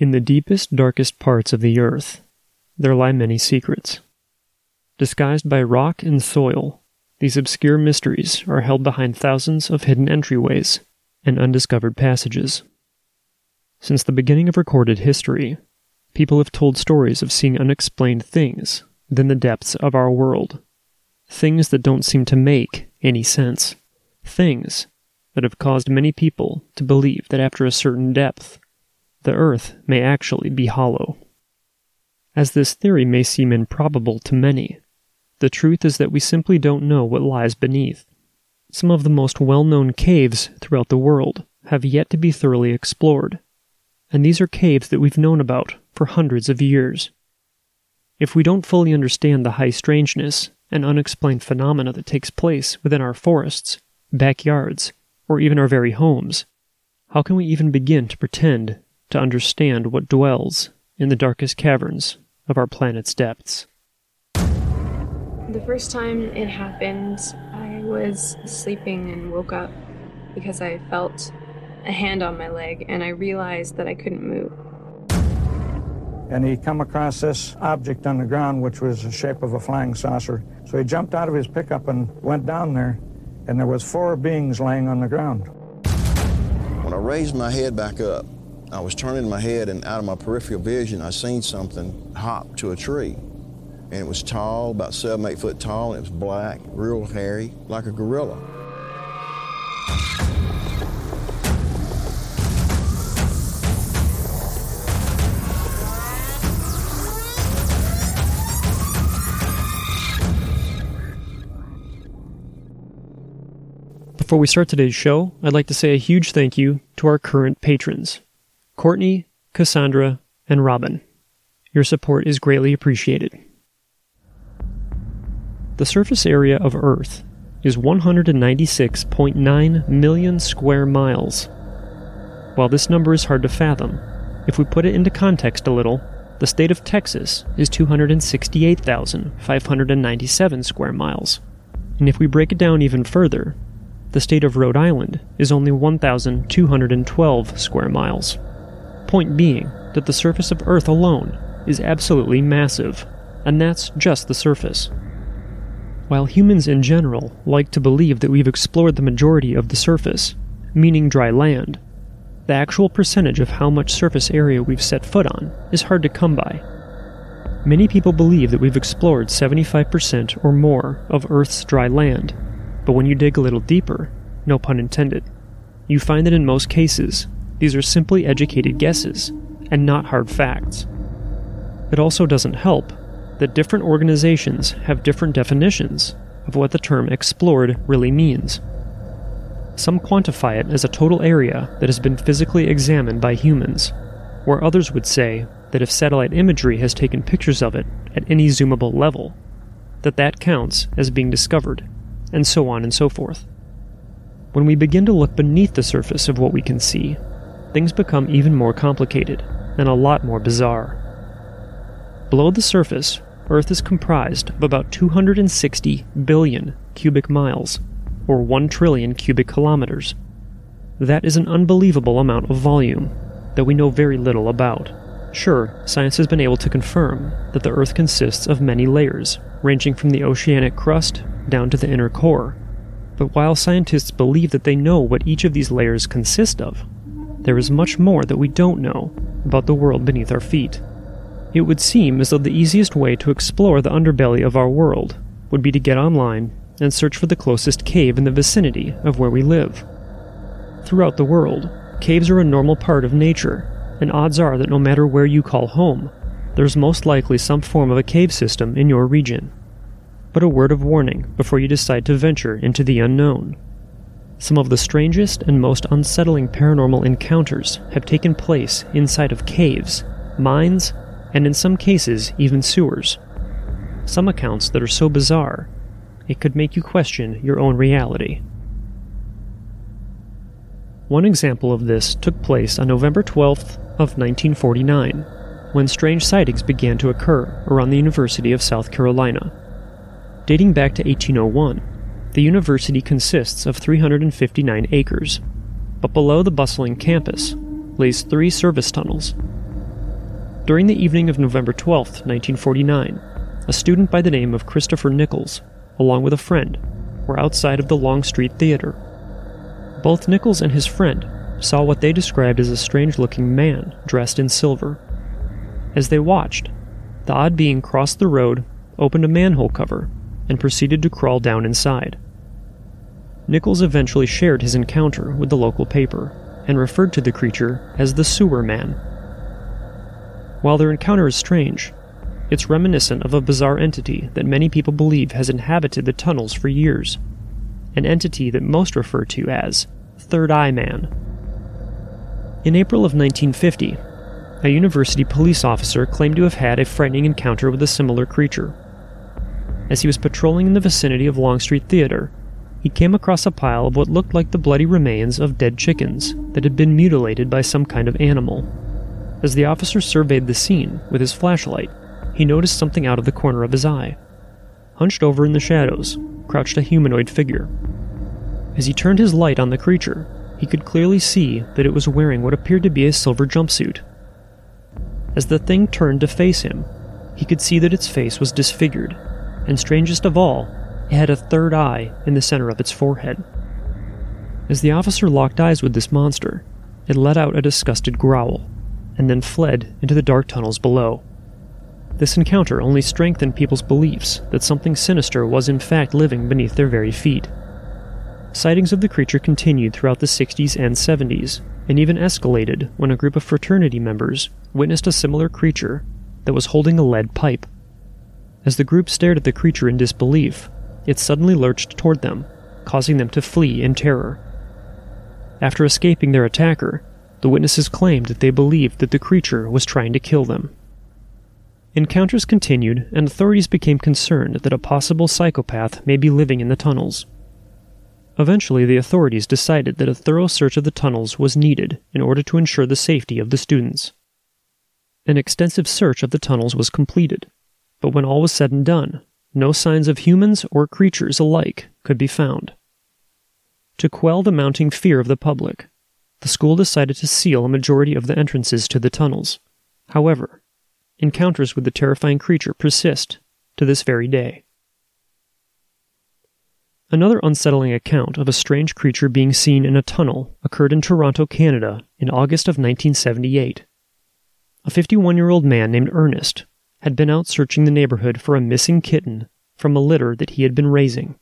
In the deepest, darkest parts of the earth, there lie many secrets. Disguised by rock and soil, these obscure mysteries are held behind thousands of hidden entryways and undiscovered passages. Since the beginning of recorded history, people have told stories of seeing unexplained things within the depths of our world. Things that don't seem to make any sense. Things that have caused many people to believe that after a certain depth, the earth may actually be hollow. As this theory may seem improbable to many, the truth is that we simply don't know what lies beneath. Some of the most well known caves throughout the world have yet to be thoroughly explored, and these are caves that we've known about for hundreds of years. If we don't fully understand the high strangeness and unexplained phenomena that takes place within our forests, backyards, or even our very homes, how can we even begin to pretend to understand what dwells in the darkest caverns of our planet's depths. The first time it happened, I was sleeping and woke up because I felt a hand on my leg and I realized that I couldn't move. And he come across this object on the ground which was the shape of a flying saucer. So he jumped out of his pickup and went down there and there was four beings laying on the ground. When I raised my head back up, I was turning my head, and out of my peripheral vision, I seen something hop to a tree. And it was tall, about seven, eight foot tall, and it was black, real hairy, like a gorilla. Before we start today's show, I'd like to say a huge thank you to our current patrons. Courtney, Cassandra, and Robin. Your support is greatly appreciated. The surface area of Earth is 196.9 million square miles. While this number is hard to fathom, if we put it into context a little, the state of Texas is 268,597 square miles. And if we break it down even further, the state of Rhode Island is only 1,212 square miles. Point being that the surface of Earth alone is absolutely massive, and that's just the surface. While humans in general like to believe that we've explored the majority of the surface, meaning dry land, the actual percentage of how much surface area we've set foot on is hard to come by. Many people believe that we've explored 75% or more of Earth's dry land, but when you dig a little deeper, no pun intended, you find that in most cases, these are simply educated guesses and not hard facts. It also doesn't help that different organizations have different definitions of what the term explored really means. Some quantify it as a total area that has been physically examined by humans, where others would say that if satellite imagery has taken pictures of it at any zoomable level, that that counts as being discovered, and so on and so forth. When we begin to look beneath the surface of what we can see, things become even more complicated and a lot more bizarre. Below the surface, Earth is comprised of about 260 billion cubic miles, or 1 trillion cubic kilometers. That is an unbelievable amount of volume that we know very little about. Sure, science has been able to confirm that the Earth consists of many layers, ranging from the oceanic crust down to the inner core. But while scientists believe that they know what each of these layers consist of, there is much more that we don't know about the world beneath our feet. It would seem as though the easiest way to explore the underbelly of our world would be to get online and search for the closest cave in the vicinity of where we live. Throughout the world, caves are a normal part of nature, and odds are that no matter where you call home, there's most likely some form of a cave system in your region. But a word of warning before you decide to venture into the unknown. Some of the strangest and most unsettling paranormal encounters have taken place inside of caves, mines, and in some cases, even sewers. Some accounts that are so bizarre, it could make you question your own reality. One example of this took place on November 12th of 1949, when strange sightings began to occur around the University of South Carolina. Dating back to 1801, the university consists of 359 acres, but below the bustling campus lays three service tunnels. During the evening of November 12, 1949, a student by the name of Christopher Nichols, along with a friend, were outside of the Longstreet Theater. Both Nichols and his friend saw what they described as a strange looking man dressed in silver. As they watched, the odd being crossed the road, opened a manhole cover, and proceeded to crawl down inside. Nichols eventually shared his encounter with the local paper and referred to the creature as the Sewer Man. While their encounter is strange, it's reminiscent of a bizarre entity that many people believe has inhabited the tunnels for years, an entity that most refer to as Third Eye Man. In April of 1950, a university police officer claimed to have had a frightening encounter with a similar creature. As he was patrolling in the vicinity of Longstreet Theater, he came across a pile of what looked like the bloody remains of dead chickens that had been mutilated by some kind of animal. As the officer surveyed the scene with his flashlight, he noticed something out of the corner of his eye. Hunched over in the shadows, crouched a humanoid figure. As he turned his light on the creature, he could clearly see that it was wearing what appeared to be a silver jumpsuit. As the thing turned to face him, he could see that its face was disfigured, and strangest of all, it had a third eye in the center of its forehead. As the officer locked eyes with this monster, it let out a disgusted growl, and then fled into the dark tunnels below. This encounter only strengthened people's beliefs that something sinister was in fact living beneath their very feet. Sightings of the creature continued throughout the 60s and 70s, and even escalated when a group of fraternity members witnessed a similar creature that was holding a lead pipe. As the group stared at the creature in disbelief, it suddenly lurched toward them, causing them to flee in terror. After escaping their attacker, the witnesses claimed that they believed that the creature was trying to kill them. Encounters continued, and authorities became concerned that a possible psychopath may be living in the tunnels. Eventually, the authorities decided that a thorough search of the tunnels was needed in order to ensure the safety of the students. An extensive search of the tunnels was completed, but when all was said and done, no signs of humans or creatures alike could be found. To quell the mounting fear of the public, the school decided to seal a majority of the entrances to the tunnels. However, encounters with the terrifying creature persist to this very day. Another unsettling account of a strange creature being seen in a tunnel occurred in Toronto, Canada, in August of 1978. A 51 year old man named Ernest had been out searching the neighborhood for a missing kitten from a litter that he had been raising.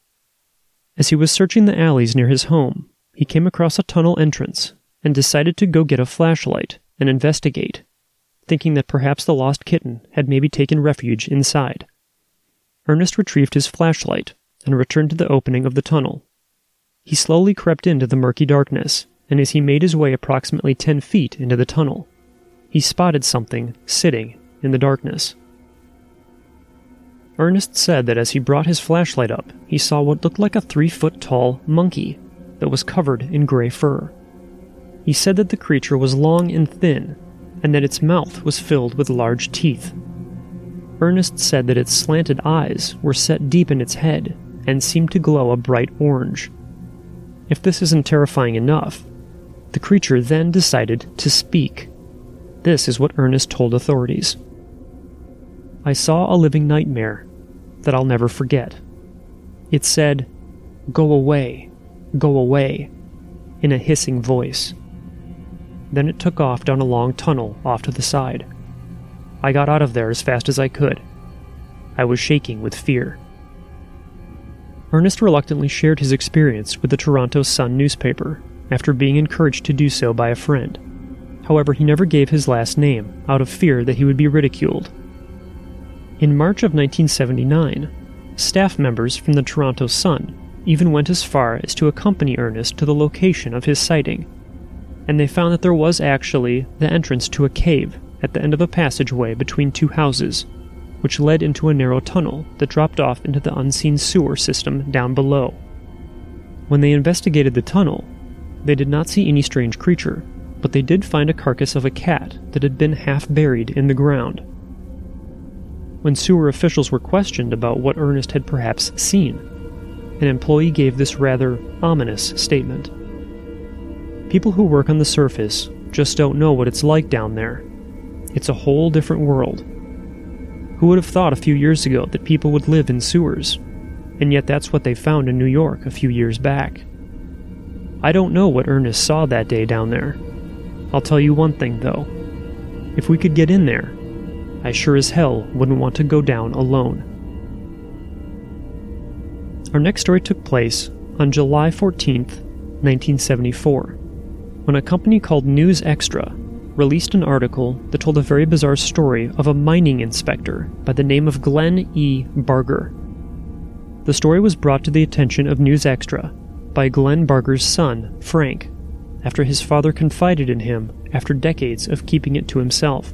As he was searching the alleys near his home, he came across a tunnel entrance and decided to go get a flashlight and investigate thinking that perhaps the lost kitten had maybe taken refuge inside. Ernest retrieved his flashlight and returned to the opening of the tunnel. He slowly crept into the murky darkness, and as he made his way approximately 10 feet into the tunnel, he spotted something sitting in the darkness. Ernest said that as he brought his flashlight up, he saw what looked like a three foot tall monkey that was covered in gray fur. He said that the creature was long and thin, and that its mouth was filled with large teeth. Ernest said that its slanted eyes were set deep in its head and seemed to glow a bright orange. If this isn't terrifying enough, the creature then decided to speak. This is what Ernest told authorities. I saw a living nightmare that I'll never forget. It said, Go away, go away, in a hissing voice. Then it took off down a long tunnel off to the side. I got out of there as fast as I could. I was shaking with fear. Ernest reluctantly shared his experience with the Toronto Sun newspaper after being encouraged to do so by a friend. However, he never gave his last name out of fear that he would be ridiculed. In March of 1979, staff members from the Toronto Sun even went as far as to accompany Ernest to the location of his sighting and they found that there was actually the entrance to a cave at the end of a passageway between two houses, which led into a narrow tunnel that dropped off into the unseen sewer system down below. When they investigated the tunnel, they did not see any strange creature, but they did find a carcass of a cat that had been half buried in the ground. When sewer officials were questioned about what Ernest had perhaps seen, an employee gave this rather ominous statement. People who work on the surface just don't know what it's like down there. It's a whole different world. Who would have thought a few years ago that people would live in sewers? And yet that's what they found in New York a few years back. I don't know what Ernest saw that day down there. I'll tell you one thing, though. If we could get in there, I sure as hell wouldn't want to go down alone. Our next story took place on July 14th, 1974, when a company called News Extra released an article that told a very bizarre story of a mining inspector by the name of Glenn E. Barger. The story was brought to the attention of News Extra by Glenn Barger's son, Frank, after his father confided in him after decades of keeping it to himself.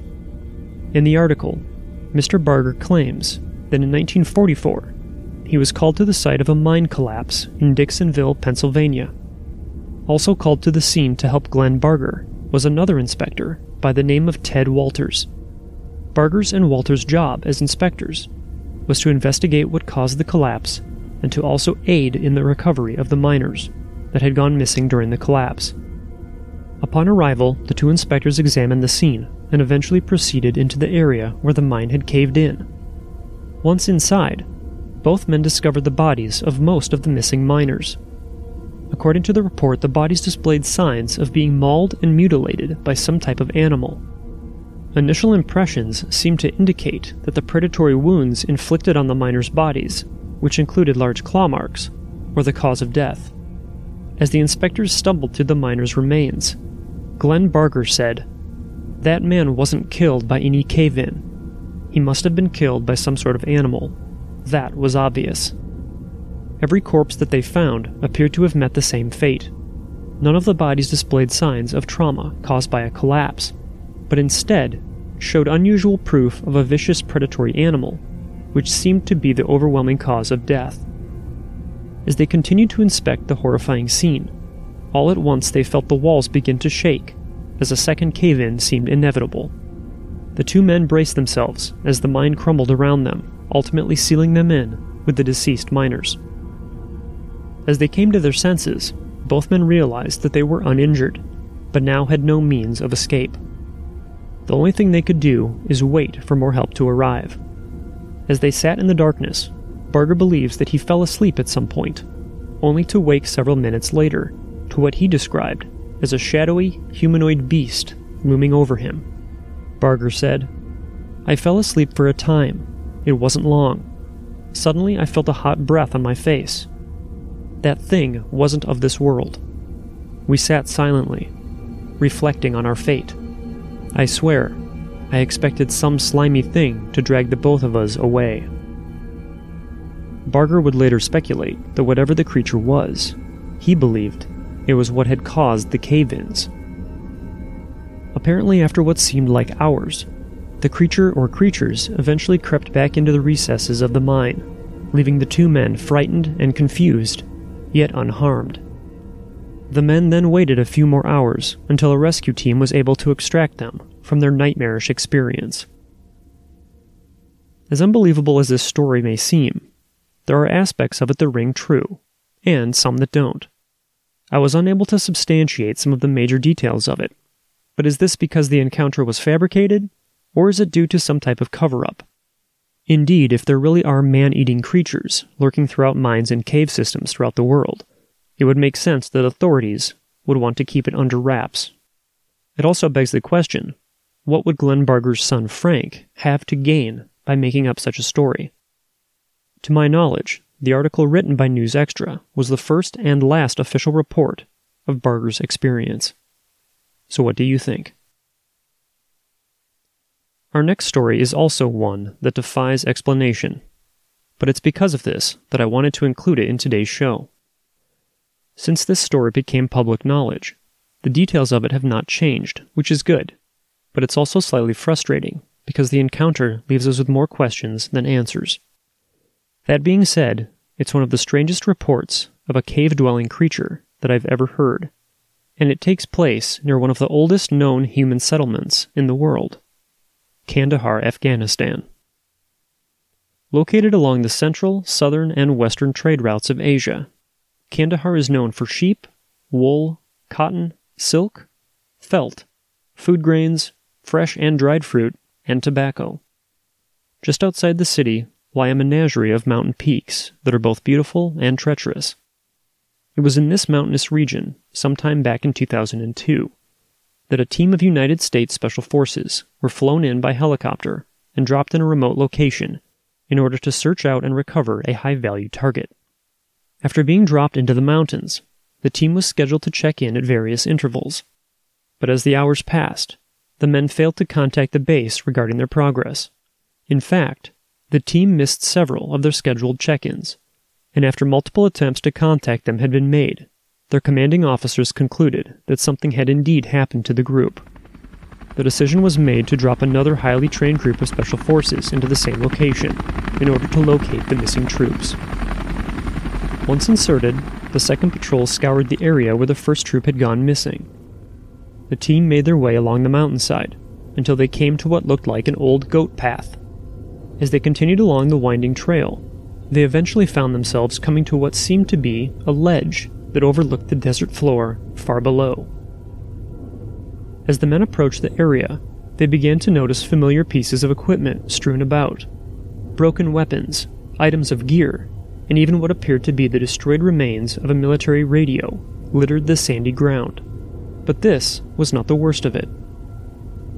In the article, Mr. Barger claims that in 1944, he was called to the site of a mine collapse in Dixonville, Pennsylvania. Also called to the scene to help Glenn Barger was another inspector by the name of Ted Walters. Barger's and Walters' job as inspectors was to investigate what caused the collapse and to also aid in the recovery of the miners that had gone missing during the collapse. Upon arrival, the two inspectors examined the scene and eventually proceeded into the area where the mine had caved in. Once inside, both men discovered the bodies of most of the missing miners. According to the report, the bodies displayed signs of being mauled and mutilated by some type of animal. Initial impressions seemed to indicate that the predatory wounds inflicted on the miners' bodies, which included large claw marks, were the cause of death. As the inspectors stumbled through the miners' remains, Glenn Barger said, That man wasn't killed by any cave in. He must have been killed by some sort of animal. That was obvious. Every corpse that they found appeared to have met the same fate. None of the bodies displayed signs of trauma caused by a collapse, but instead showed unusual proof of a vicious predatory animal, which seemed to be the overwhelming cause of death. As they continued to inspect the horrifying scene, all at once they felt the walls begin to shake, as a second cave in seemed inevitable. The two men braced themselves as the mine crumbled around them, ultimately sealing them in with the deceased miners. As they came to their senses, both men realized that they were uninjured, but now had no means of escape. The only thing they could do is wait for more help to arrive. As they sat in the darkness, Barger believes that he fell asleep at some point, only to wake several minutes later to what he described as a shadowy, humanoid beast looming over him. Barger said, I fell asleep for a time, it wasn't long. Suddenly, I felt a hot breath on my face. That thing wasn't of this world. We sat silently, reflecting on our fate. I swear, I expected some slimy thing to drag the both of us away. Barger would later speculate that whatever the creature was, he believed it was what had caused the cave ins. Apparently, after what seemed like hours, the creature or creatures eventually crept back into the recesses of the mine, leaving the two men frightened and confused, yet unharmed. The men then waited a few more hours until a rescue team was able to extract them from their nightmarish experience. As unbelievable as this story may seem, there are aspects of it that ring true, and some that don't. I was unable to substantiate some of the major details of it, but is this because the encounter was fabricated, or is it due to some type of cover up? Indeed, if there really are man eating creatures lurking throughout mines and cave systems throughout the world, it would make sense that authorities would want to keep it under wraps. It also begs the question what would Glenn Barger's son Frank have to gain by making up such a story? To my knowledge, the article written by News Extra was the first and last official report of Barger's experience. So, what do you think? Our next story is also one that defies explanation, but it's because of this that I wanted to include it in today's show. Since this story became public knowledge, the details of it have not changed, which is good, but it's also slightly frustrating because the encounter leaves us with more questions than answers. That being said, it's one of the strangest reports of a cave dwelling creature that I've ever heard, and it takes place near one of the oldest known human settlements in the world. Kandahar, Afghanistan. Located along the central, southern, and western trade routes of Asia, Kandahar is known for sheep, wool, cotton, silk, felt, food grains, fresh and dried fruit, and tobacco. Just outside the city lie a menagerie of mountain peaks that are both beautiful and treacherous. It was in this mountainous region, sometime back in 2002, that a team of United States Special Forces were flown in by helicopter and dropped in a remote location in order to search out and recover a high value target. After being dropped into the mountains, the team was scheduled to check in at various intervals. But as the hours passed, the men failed to contact the base regarding their progress. In fact, the team missed several of their scheduled check ins, and after multiple attempts to contact them had been made, their commanding officers concluded that something had indeed happened to the group. The decision was made to drop another highly trained group of special forces into the same location in order to locate the missing troops. Once inserted, the second patrol scoured the area where the first troop had gone missing. The team made their way along the mountainside until they came to what looked like an old goat path. As they continued along the winding trail, they eventually found themselves coming to what seemed to be a ledge that overlooked the desert floor far below. As the men approached the area, they began to notice familiar pieces of equipment strewn about broken weapons, items of gear, and even what appeared to be the destroyed remains of a military radio littered the sandy ground. But this was not the worst of it.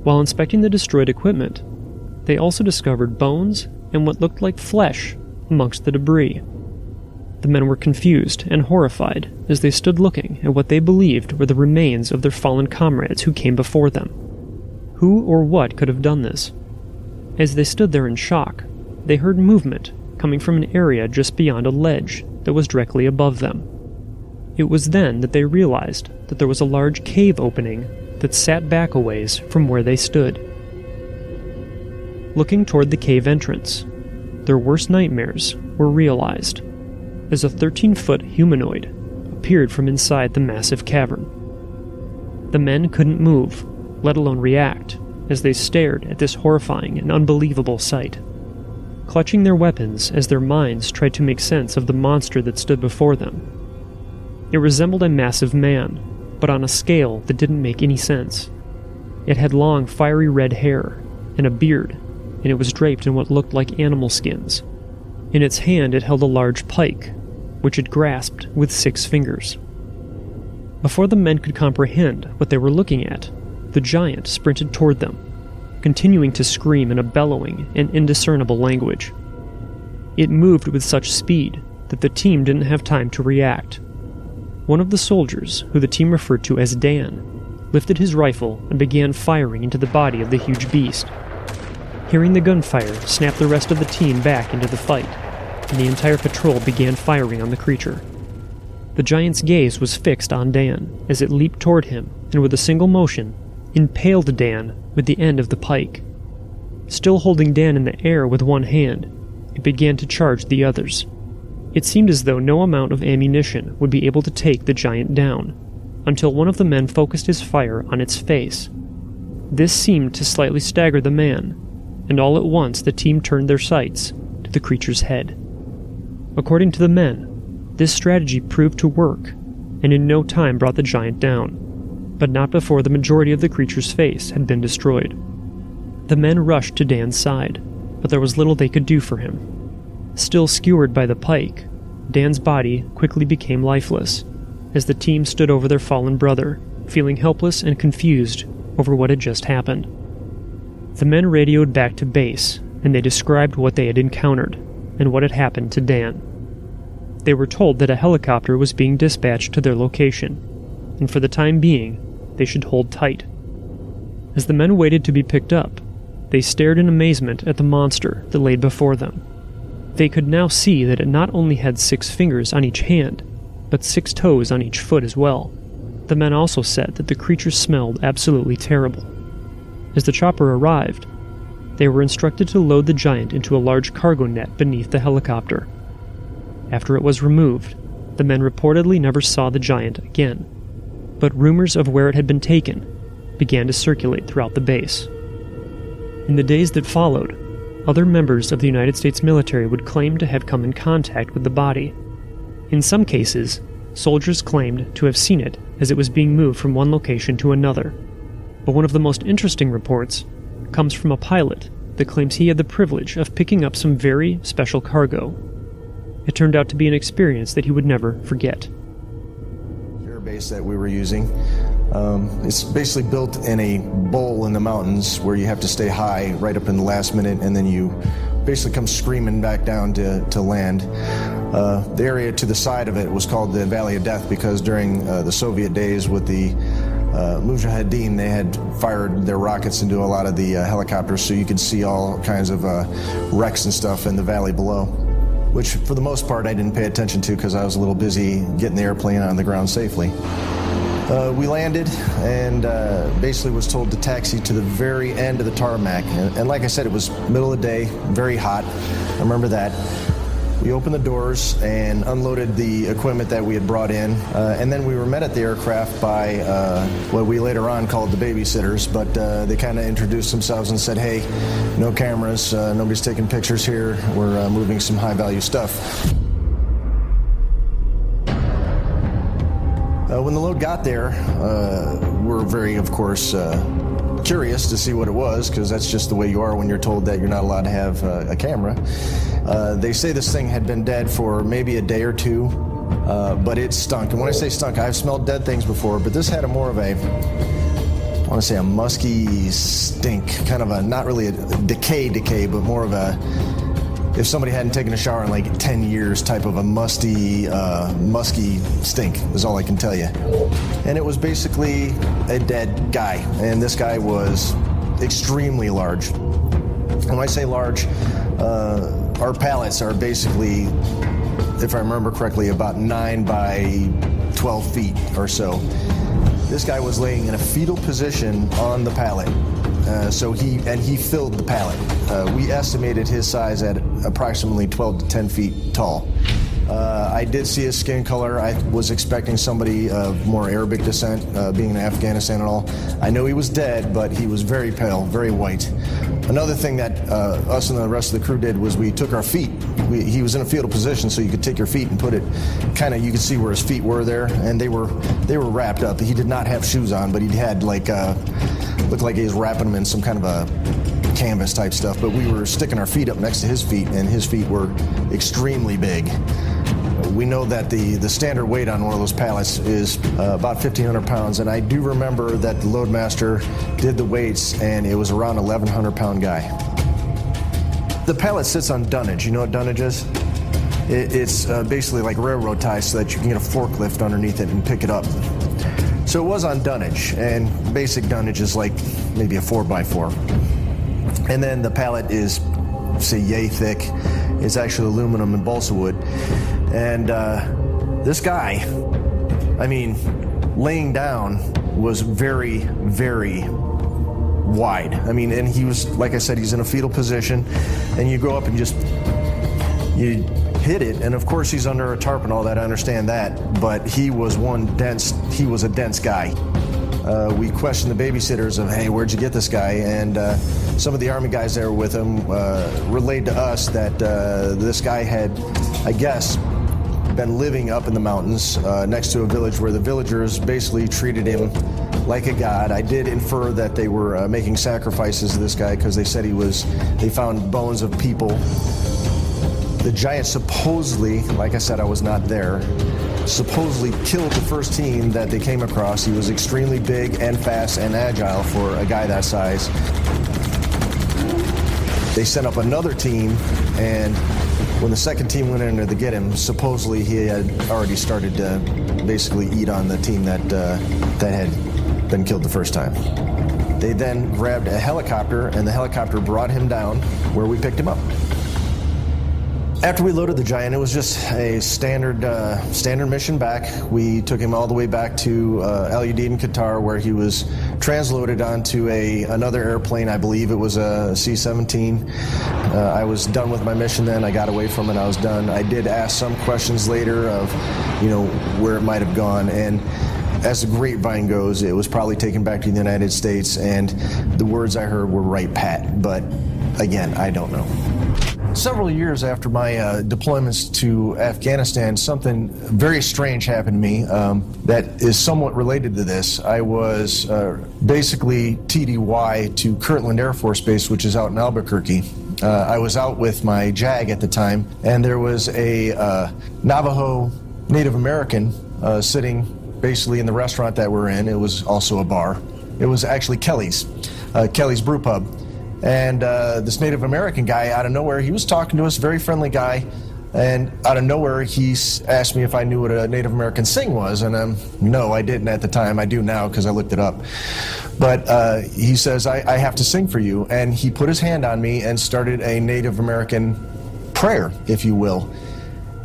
While inspecting the destroyed equipment, they also discovered bones and what looked like flesh amongst the debris. The men were confused and horrified as they stood looking at what they believed were the remains of their fallen comrades who came before them. Who or what could have done this? As they stood there in shock, they heard movement coming from an area just beyond a ledge that was directly above them. It was then that they realized that there was a large cave opening that sat back a ways from where they stood. Looking toward the cave entrance, their worst nightmares were realized as a 13 foot humanoid appeared from inside the massive cavern. The men couldn't move, let alone react, as they stared at this horrifying and unbelievable sight. Clutching their weapons as their minds tried to make sense of the monster that stood before them. It resembled a massive man, but on a scale that didn't make any sense. It had long, fiery red hair and a beard, and it was draped in what looked like animal skins. In its hand, it held a large pike, which it grasped with six fingers. Before the men could comprehend what they were looking at, the giant sprinted toward them, continuing to scream in a bellowing and indiscernible language. It moved with such speed that the team didn't have time to react. One of the soldiers, who the team referred to as Dan, lifted his rifle and began firing into the body of the huge beast. Hearing the gunfire snapped the rest of the team back into the fight, and the entire patrol began firing on the creature. The giant's gaze was fixed on Dan as it leaped toward him and, with a single motion, impaled Dan with the end of the pike. Still holding Dan in the air with one hand, it began to charge the others. It seemed as though no amount of ammunition would be able to take the giant down, until one of the men focused his fire on its face. This seemed to slightly stagger the man, and all at once the team turned their sights to the creature's head. According to the men, this strategy proved to work, and in no time brought the giant down, but not before the majority of the creature's face had been destroyed. The men rushed to Dan's side, but there was little they could do for him. Still skewered by the pike, Dan's body quickly became lifeless as the team stood over their fallen brother, feeling helpless and confused over what had just happened. The men radioed back to base, and they described what they had encountered and what had happened to Dan. They were told that a helicopter was being dispatched to their location, and for the time being, they should hold tight. As the men waited to be picked up, they stared in amazement at the monster that laid before them. They could now see that it not only had six fingers on each hand, but six toes on each foot as well. The men also said that the creature smelled absolutely terrible. As the chopper arrived, they were instructed to load the giant into a large cargo net beneath the helicopter. After it was removed, the men reportedly never saw the giant again, but rumors of where it had been taken began to circulate throughout the base. In the days that followed, other members of the United States military would claim to have come in contact with the body. In some cases, soldiers claimed to have seen it as it was being moved from one location to another. But one of the most interesting reports comes from a pilot that claims he had the privilege of picking up some very special cargo. It turned out to be an experience that he would never forget. Air base that we were using. Um, it's basically built in a bowl in the mountains where you have to stay high right up in the last minute, and then you basically come screaming back down to, to land. Uh, the area to the side of it was called the Valley of Death because during uh, the Soviet days with the uh, Mujahideen, they had fired their rockets into a lot of the uh, helicopters, so you could see all kinds of uh, wrecks and stuff in the valley below. Which, for the most part, I didn't pay attention to because I was a little busy getting the airplane on the ground safely. Uh, we landed and uh, basically was told to taxi to the very end of the tarmac. And, and, like I said, it was middle of the day, very hot. I remember that. We opened the doors and unloaded the equipment that we had brought in. Uh, and then we were met at the aircraft by uh, what we later on called the babysitters. But uh, they kind of introduced themselves and said, hey, no cameras, uh, nobody's taking pictures here. We're moving some high value stuff. Uh, when the load got there, uh, we're very, of course, uh, curious to see what it was because that's just the way you are when you're told that you're not allowed to have uh, a camera. Uh, they say this thing had been dead for maybe a day or two, uh, but it stunk. And when I say stunk, I've smelled dead things before, but this had a more of a I want to say a musky stink, kind of a not really a decay decay, but more of a if somebody hadn't taken a shower in like 10 years type of a musty, uh, musky stink, is all I can tell you. And it was basically a dead guy. And this guy was extremely large. When I say large, uh, our pallets are basically, if I remember correctly, about 9 by 12 feet or so. This guy was laying in a fetal position on the pallet uh, so he and he filled the pallet. Uh, we estimated his size at approximately 12 to 10 feet tall. Uh, I did see his skin color. I was expecting somebody of more Arabic descent, uh, being in Afghanistan and all. I know he was dead, but he was very pale, very white. Another thing that uh, us and the rest of the crew did was we took our feet. We, he was in a fetal position, so you could take your feet and put it kind of. You could see where his feet were there, and they were they were wrapped up. He did not have shoes on, but he had like uh, looked like he was wrapping them in some kind of a canvas type stuff. But we were sticking our feet up next to his feet, and his feet were extremely big. We know that the, the standard weight on one of those pallets is uh, about 1,500 pounds, and I do remember that the loadmaster did the weights, and it was around 1,100 pound guy. The pallet sits on dunnage. You know what dunnage is? It, it's uh, basically like railroad ties so that you can get a forklift underneath it and pick it up. So it was on dunnage, and basic dunnage is like maybe a 4x4. And then the pallet is, say, yay thick. It's actually aluminum and balsa wood. And uh, this guy, I mean, laying down was very, very wide. I mean, and he was, like I said, he's in a fetal position, and you go up and just you hit it, and of course he's under a tarp and all that. I understand that, but he was one dense. He was a dense guy. Uh, we questioned the babysitters of, hey, where'd you get this guy? And uh, some of the army guys that were with him uh, relayed to us that uh, this guy had, I guess, been living up in the mountains uh, next to a village where the villagers basically treated him like a god. I did infer that they were uh, making sacrifices to this guy because they said he was, they found bones of people. The giant supposedly, like I said, I was not there, supposedly killed the first team that they came across. He was extremely big and fast and agile for a guy that size. They sent up another team, and when the second team went in there to get him, supposedly he had already started to basically eat on the team that uh, that had been killed the first time. They then grabbed a helicopter, and the helicopter brought him down where we picked him up. After we loaded the Giant, it was just a standard uh, standard mission back. We took him all the way back to uh, Al Udeid in Qatar, where he was transloaded onto a another airplane. I believe it was a C-17. Uh, I was done with my mission then. I got away from it. I was done. I did ask some questions later of, you know, where it might have gone, and as the grapevine goes, it was probably taken back to the United States, and the words I heard were Wright Pat. But again, I don't know. Several years after my uh, deployments to Afghanistan, something very strange happened to me um, that is somewhat related to this. I was uh, basically TDY to Kirtland Air Force Base, which is out in Albuquerque. Uh, I was out with my JAG at the time, and there was a uh, Navajo Native American uh, sitting basically in the restaurant that we're in. It was also a bar. It was actually Kelly's, uh, Kelly's Brew Pub. And uh, this Native American guy, out of nowhere, he was talking to us, very friendly guy. And out of nowhere, he asked me if I knew what a Native American sing was. And um, no, I didn't at the time. I do now because I looked it up. But uh, he says, I, I have to sing for you. And he put his hand on me and started a Native American prayer, if you will.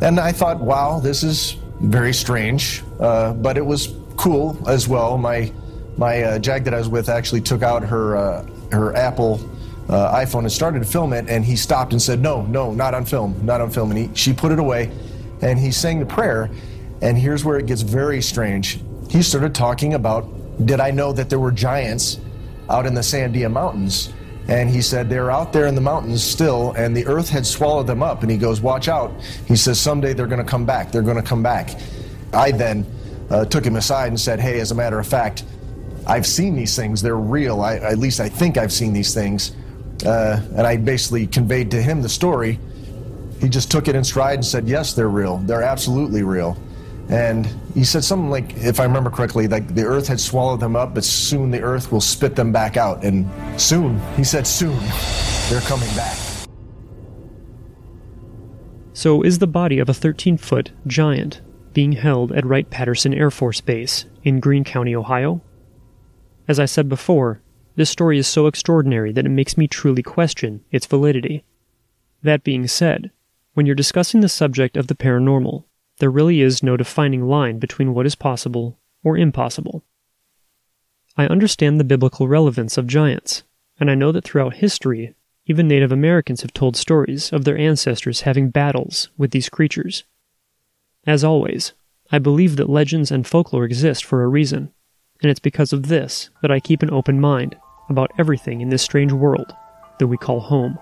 And I thought, wow, this is very strange. Uh, but it was cool as well. My my uh, JAG that I was with actually took out her uh, her Apple uh, iPhone and started to film it, and he stopped and said, "No, no, not on film, not on film." And he, she put it away, and he sang the prayer. And here's where it gets very strange. He started talking about, "Did I know that there were giants out in the Sandia Mountains?" And he said, They're out there in the mountains still, and the earth had swallowed them up. And he goes, Watch out. He says, Someday they're going to come back. They're going to come back. I then uh, took him aside and said, Hey, as a matter of fact, I've seen these things. They're real. I, at least I think I've seen these things. Uh, and I basically conveyed to him the story. He just took it in stride and said, Yes, they're real. They're absolutely real. And he said something like, if I remember correctly, like the earth had swallowed them up, but soon the earth will spit them back out. And soon, he said, soon, they're coming back. So, is the body of a 13 foot giant being held at Wright Patterson Air Force Base in Greene County, Ohio? As I said before, this story is so extraordinary that it makes me truly question its validity. That being said, when you're discussing the subject of the paranormal, there really is no defining line between what is possible or impossible. I understand the biblical relevance of giants, and I know that throughout history, even Native Americans have told stories of their ancestors having battles with these creatures. As always, I believe that legends and folklore exist for a reason, and it's because of this that I keep an open mind about everything in this strange world that we call home.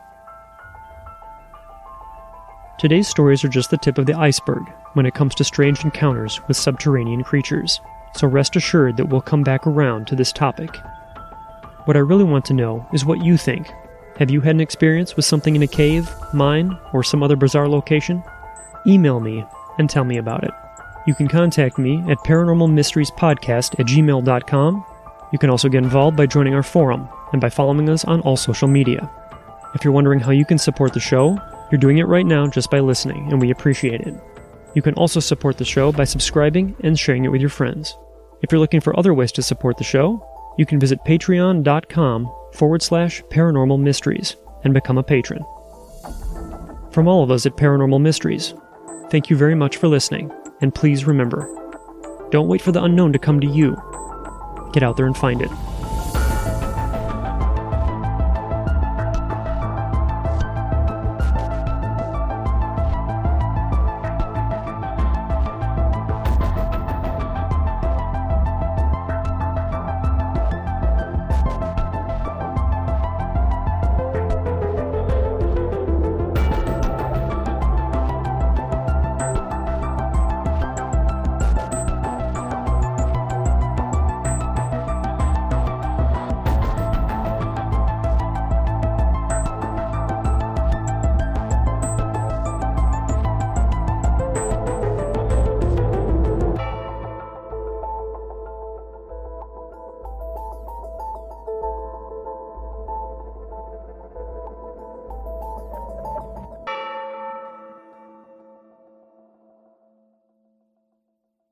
Today's stories are just the tip of the iceberg when it comes to strange encounters with subterranean creatures, so rest assured that we'll come back around to this topic. What I really want to know is what you think. Have you had an experience with something in a cave, mine, or some other bizarre location? Email me and tell me about it. You can contact me at paranormalmysteriespodcast at gmail.com. You can also get involved by joining our forum and by following us on all social media. If you're wondering how you can support the show, you're doing it right now just by listening, and we appreciate it. You can also support the show by subscribing and sharing it with your friends. If you're looking for other ways to support the show, you can visit patreon.com forward slash paranormal mysteries and become a patron. From all of us at Paranormal Mysteries, thank you very much for listening, and please remember don't wait for the unknown to come to you. Get out there and find it.